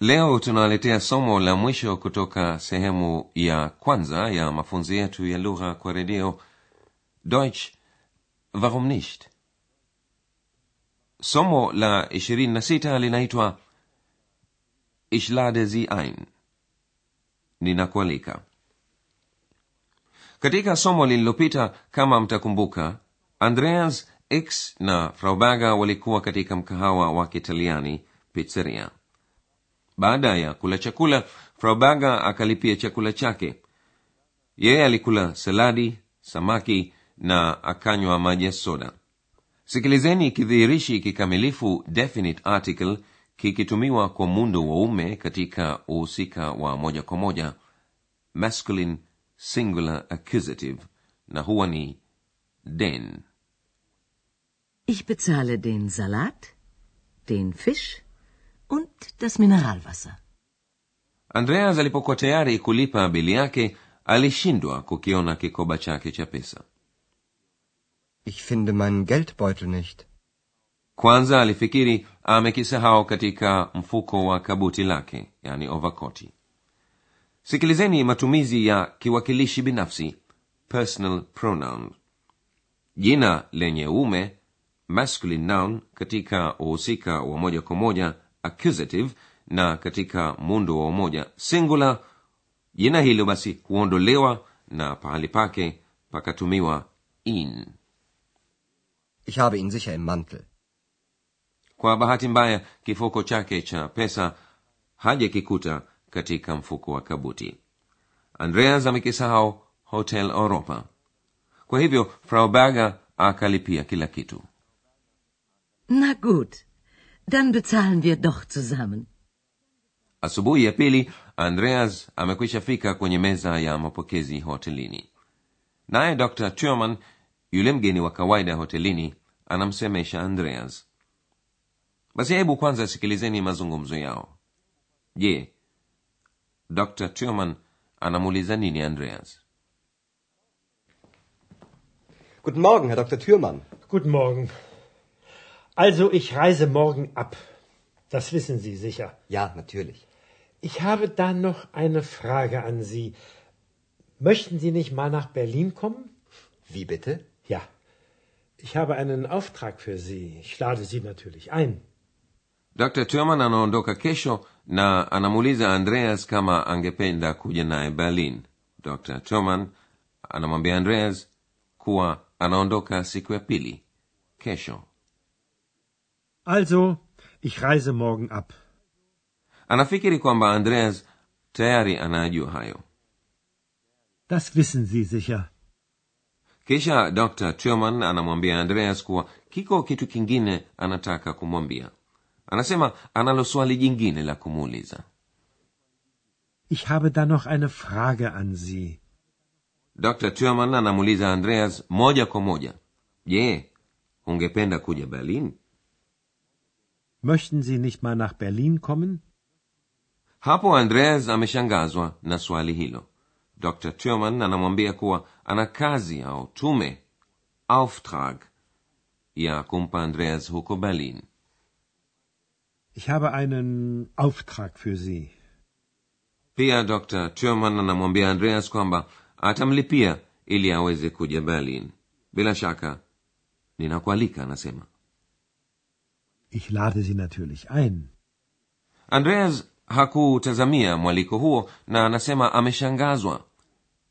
leo tunawaletea somo la mwisho kutoka sehemu ya kwanza ya mafunzo yetu ya lugha kwa redio deutsch warum nicht? Somo la 26 linaitwa ich lade sie ein. Ninakualika. Katika somo lililopita kama mtakumbuka andreas x na frau berger walikuwa katika mkahawa wa kitaliani pizzeria baada ya kula chakula frau berger akalipia chakula chake. Yeye alikula saladi samaki na akanywa maji ya soda. Sikilizeni kidhihirishi kikamilifu definite article kikitumiwa kwa muundo wa ume katika uhusika wa moja kwa moja masculine singular accusative na huwa ni den. Ich bezahle den Salat, den Fisch und das Mineralwasser. andreas alipokuwa tayari kulipa bili yake alishindwa kukiona kikoba chake cha pesa Ich finde meinen Geldbeutel nicht. kwanza alifikiri amekisahau katika mfuko wa kabuti lake yani ovakoti sikilizeni matumizi ya kiwakilishi binafsi personal pronoun jina lenye ume masculine noun katika uhusika wa moja kwa moja accusative na katika muundo wa umoja. Singular jina hilo basi huondolewa na pahali pake pakatumiwa in. Ich habe ihn sicher im Mantel. kwa bahati mbaya kifuko chake cha pesa hajakikuta katika mfuko wa kabuti. Andreas amekisahau hotel europa. Kwa hivyo frau berger akalipia kila kitu. Na gut, dann bezahlen wir doch zusammen. asubuhi ya pili andreas amekwisha fika kwenye meza ya mapokezi hotelini naye dr turman yule mgeni wa kawaida hotelini anamsemesha andreas basi hebu kwanza sikilizeni mazungumzo yao je dr Thurman anamuuliza nini andreas Guten Morgen, Herr Dr. Thürmann. Guten Morgen. Also, ich reise morgen ab. Das wissen Sie sicher. Ja, natürlich. Ich habe da noch eine Frage an Sie. Möchten Sie nicht mal nach Berlin kommen? Wie bitte? Ja. Ich habe einen Auftrag für Sie. Ich lade Sie natürlich ein. dr turman anaondoka kesho na anamuuliza andreas kama angependa kuja naye berlin dr turman anamwambia andreas kuwa anaondoka siku ya pili kesho Also, ich reise morgen ab. anafikiri kwamba andreas tayari anajua hayo Das wissen Sie sicher. kisha dr Truman anamwambia andreas kuwa kiko kitu kingine anataka kumwambia anasema analo swali jingine la kumuuliza Ich habe da noch eine Frage an Sie. dr Truman anamuuliza andreas moja kwa moja je ungependa kuja berlin Möchten Sie nicht mal nach Berlin kommen? hapo andreas ameshangazwa na swali hilo dr turman anamwambia kuwa ana kazi au tume auftrag ya kumpa andreas huko berlin Ich habe einen Auftrag für Sie. pia dr turman anamwambia andreas kwamba atamlipia ili aweze kuja berlin bila shaka ninakualika anasema Ich lade Sie natürlich ein. andreas hakutazamia mwaliko huo na anasema ameshangazwa.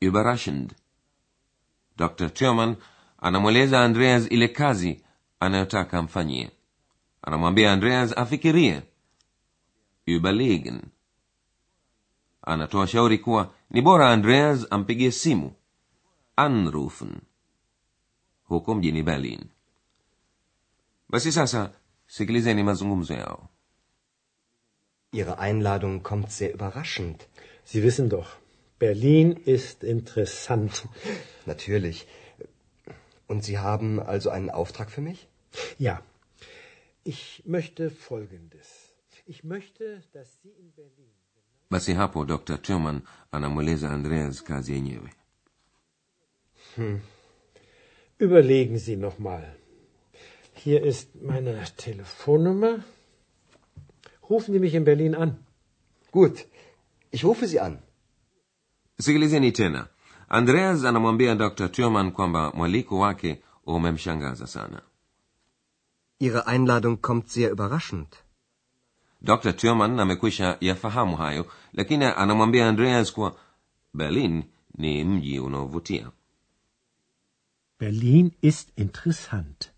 Überraschend. Dr tuman anamweleza andreas ile kazi anayotaka amfanyie. Anamwambia andreas afikirie. Überlegen. Anatoa shauri kuwa ni bora andreas ampigie simu. Anrufen. Huko mjini berlin. Basi sasa sikilizeni mazungumzo yao Ihre Einladung kommt sehr überraschend. Sie wissen doch, Berlin ist interessant. Natürlich. Und Sie haben also einen Auftrag für mich? Ja, ich möchte Folgendes. Ich möchte, dass Sie in Berlin. basi hapo dr turman anamweleza andreas kazi yenyewe Überlegen Sie noch mal. Hier ist meine Telefonnummer. Rufen Sie mich in Berlin an. Gut. Ich rufe Sie an. sikilizeni tena andreas anamwambia dr turman kwamba mwaliko wake umemshangaza sana Ihre Einladung kommt sehr überraschend. dr turman amekwisha yafahamu hayo lakini anamwambia andreas kuwa berlin ni mji unaovutia Berlin ist interessant.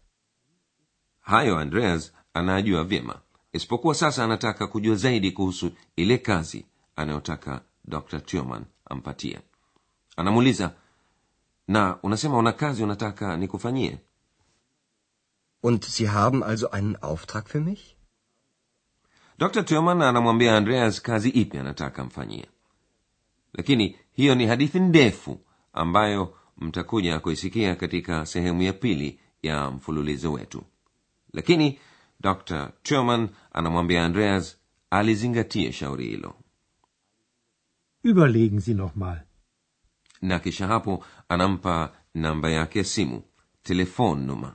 Hayo andreas anajua vyema isipokuwa sasa anataka kujua zaidi kuhusu ile kazi anayotaka dr tuman ampatie. Anamuuliza na unasema una kazi unataka nikufanyie? Und Sie haben also einen Auftrag für mich? dr tuman anamwambia andreas kazi ipi anataka amfanyie. Lakini hiyo ni hadithi ndefu ambayo mtakuja kuisikia katika sehemu ya pili ya mfululizo wetu lakini dr turman anamwambia andreas alizingatie shauri hilo Überlegen Sie noch mal. na kisha hapo anampa namba yake ya simu telefonnummer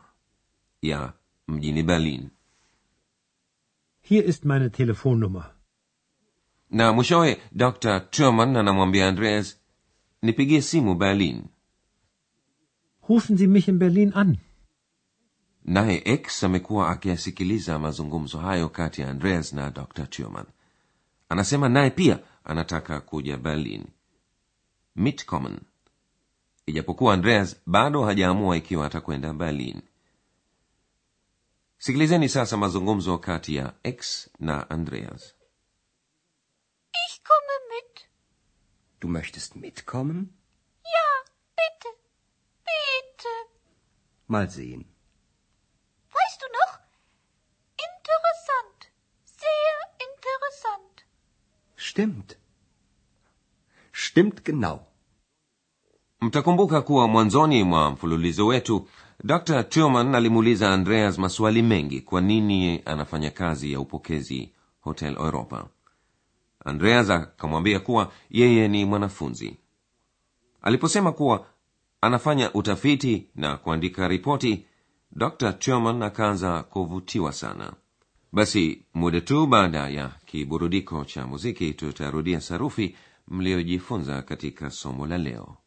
ya mjini berlin Hier ist meine Telefonnummer. na mwishowe dr turman anamwambia andreas nipigie simu berlin Rufen Sie mich in Berlin an. Naye x amekuwa akiyasikiliza mazungumzo hayo kati ya andreas na dr turman anasema naye pia anataka kuja berlin mitcommon ijapokuwa andreas bado hajaamua ikiwa atakwenda berlin sikilizeni sasa mazungumzo kati ya x na andreas Ich komme mit. Du möchtest mitkommen? Ja, bitte. Bitte. Mal sehen. Stimmt. Stimmt genau. mtakumbuka kuwa mwanzoni mwa mfululizo wetu dr turman alimuuliza andreas maswali mengi kwa nini anafanya kazi ya upokezi hotel europa andreas akamwambia kuwa yeye ni mwanafunzi aliposema kuwa anafanya utafiti na kuandika ripoti dr turman akaanza kuvutiwa sana basi muda tu baada ya kiburudiko cha muziki tutarudia sarufi mliojifunza katika somo la leo.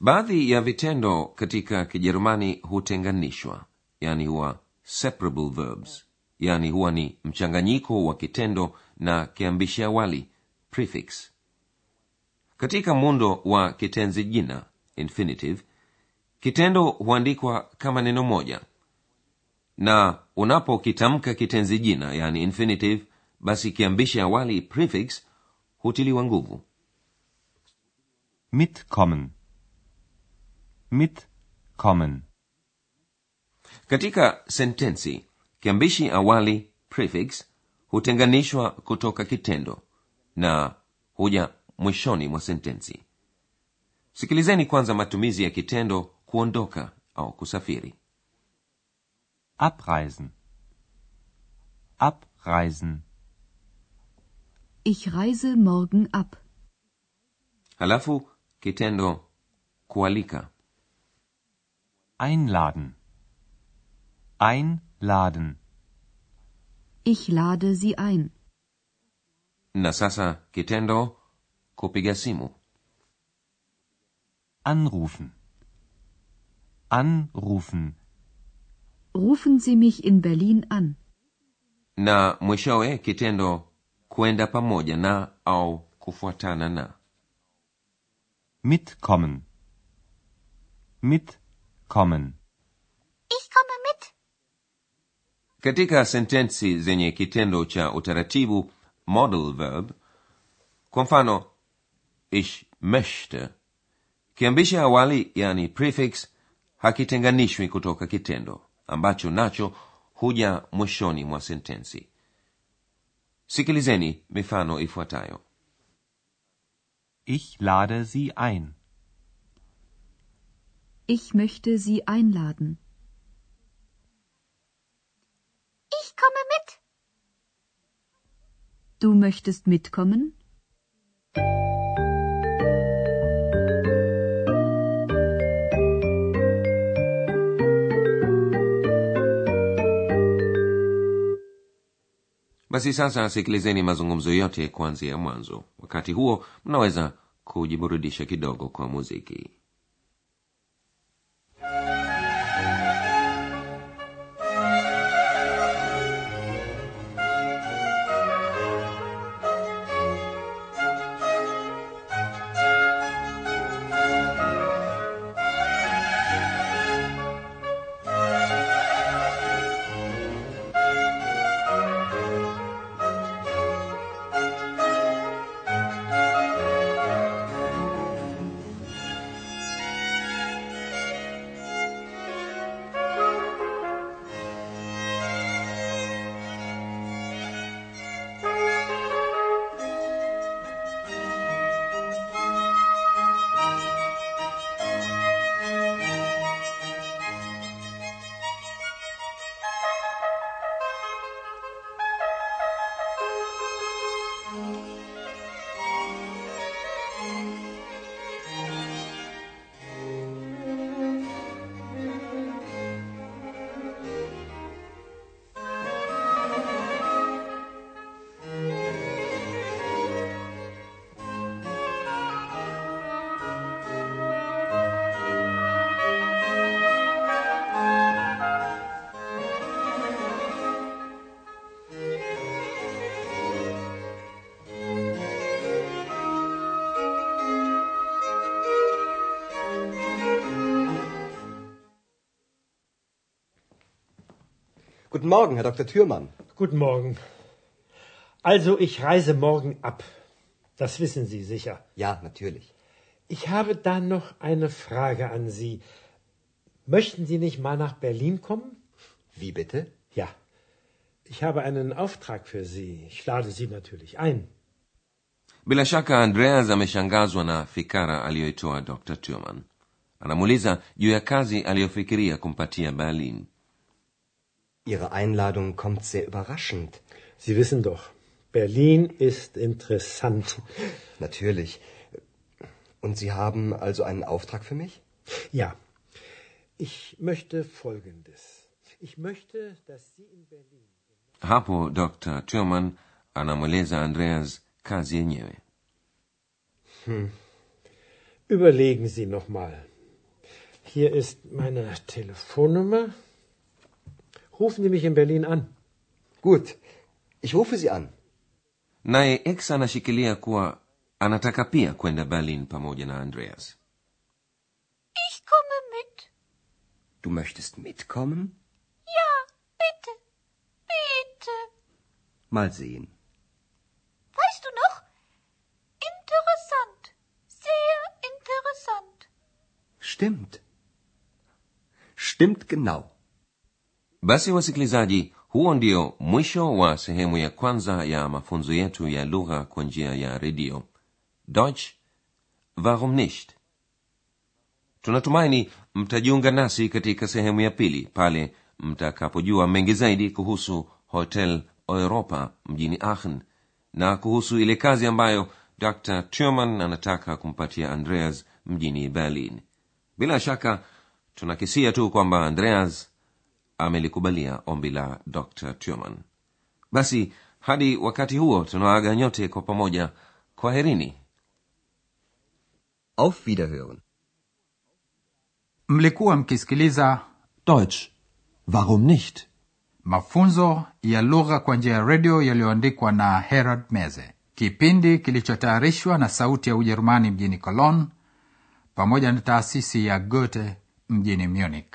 Baadhi ya vitendo katika kijerumani hutenganishwa yani huwa separable verbs yani huwa ni mchanganyiko wa kitendo na kiambishi awali prefix katika muundo wa kitenzi jina infinitive kitendo huandikwa kama neno moja na unapokitamka kitenzi jina yani infinitive basi kiambishi awali prefix hutiliwa nguvu Mitkommen. Mitkommen. katika sentensi kiambishi awali prefix hutenganishwa kutoka kitendo na huja mwishoni mwa sentensi sikilizeni kwanza matumizi ya kitendo kuondoka au kusafiri Abreisen. Abreisen. Ich reise morgen ab. halafu kitendo kualika Einladen. Einladen. Ich lade Sie ein. na sasa kitendo kupiga simu Anrufen. Anrufen. Rufen Sie mich in Berlin an. na mwishowe kitendo kwenda pamoja na au kufuatana na Mitkommen. Mitkommen. Ich komme mit. Katika sentensi zenye kitendo cha utaratibu model verb kwa mfano ich möchte kiambishi awali yani prefix hakitenganishwi kutoka kitendo ambacho nacho huja mwishoni mwa sentensi sikilizeni mifano ifuatayo Ich lade Sie ein. Ich möchte Sie einladen. Ich komme mit. Du möchtest mitkommen? basi sasa sikilizeni mazungumzo yote kuanzia mwanzo wakati huo mnaweza kujiburudisha kidogo kwa muziki Guten Morgen, Herr Dr. Thürmann. Guten Morgen. Also, ich reise morgen ab. Das wissen Sie sicher. Ja, natürlich. Ich habe da noch eine Frage an Sie. Möchten Sie nicht mal nach Berlin kommen? Wie bitte? Ja. Ich habe einen Auftrag für Sie. Ich lade Sie natürlich ein. bila shaka andreas ameshangazwa na fikara aliyoitoa dr turman anamuuliza juu ya kazi aliyofikiria kumpatia berlin Ihre Einladung kommt sehr überraschend. Sie wissen doch, Berlin ist interessant. Natürlich. Und Sie haben also einen Auftrag für mich? Ja. Ich möchte Folgendes. Ich möchte, dass Sie in Berlin. hapo dr turman anamweleza andreas kazi yenyewe Überlegen Sie noch mal. Hier ist meine Telefonnummer. Rufen Sie mich in Berlin an. Gut. Ich rufe Sie an. naye x anashikilia kuwa anataka pia kwenda berlin pamoja na andreas Ich komme mit. Du möchtest mitkommen? Ja, bitte. Bitte. Mal sehen. Weißt du noch? Interessant. Sehr interessant. Stimmt. Stimmt genau. Basi wasikilizaji huo ndio mwisho wa sehemu ya kwanza ya mafunzo yetu ya lugha kwa njia ya redio. Deutsch warum nicht? Tunatumaini mtajiunga nasi katika sehemu ya pili pale mtakapojua mengi zaidi kuhusu hotel europa mjini aachen na kuhusu ile kazi ambayo dr turman anataka kumpatia andreas mjini berlin. Bila shaka tunakisia tu kwamba andreas amelikubalia ombi la dr turman basi hadi wakati huo tunawaaga nyote kwa pamoja kwaherini Auf Wiederhören. mlikuwa mkisikiliza Deutsch. Warum nicht? mafunzo ya lugha kwa njia ya redio yaliyoandikwa na herald meze kipindi kilichotayarishwa na sauti ya ujerumani mjini cologne pamoja na taasisi ya goethe mjini munich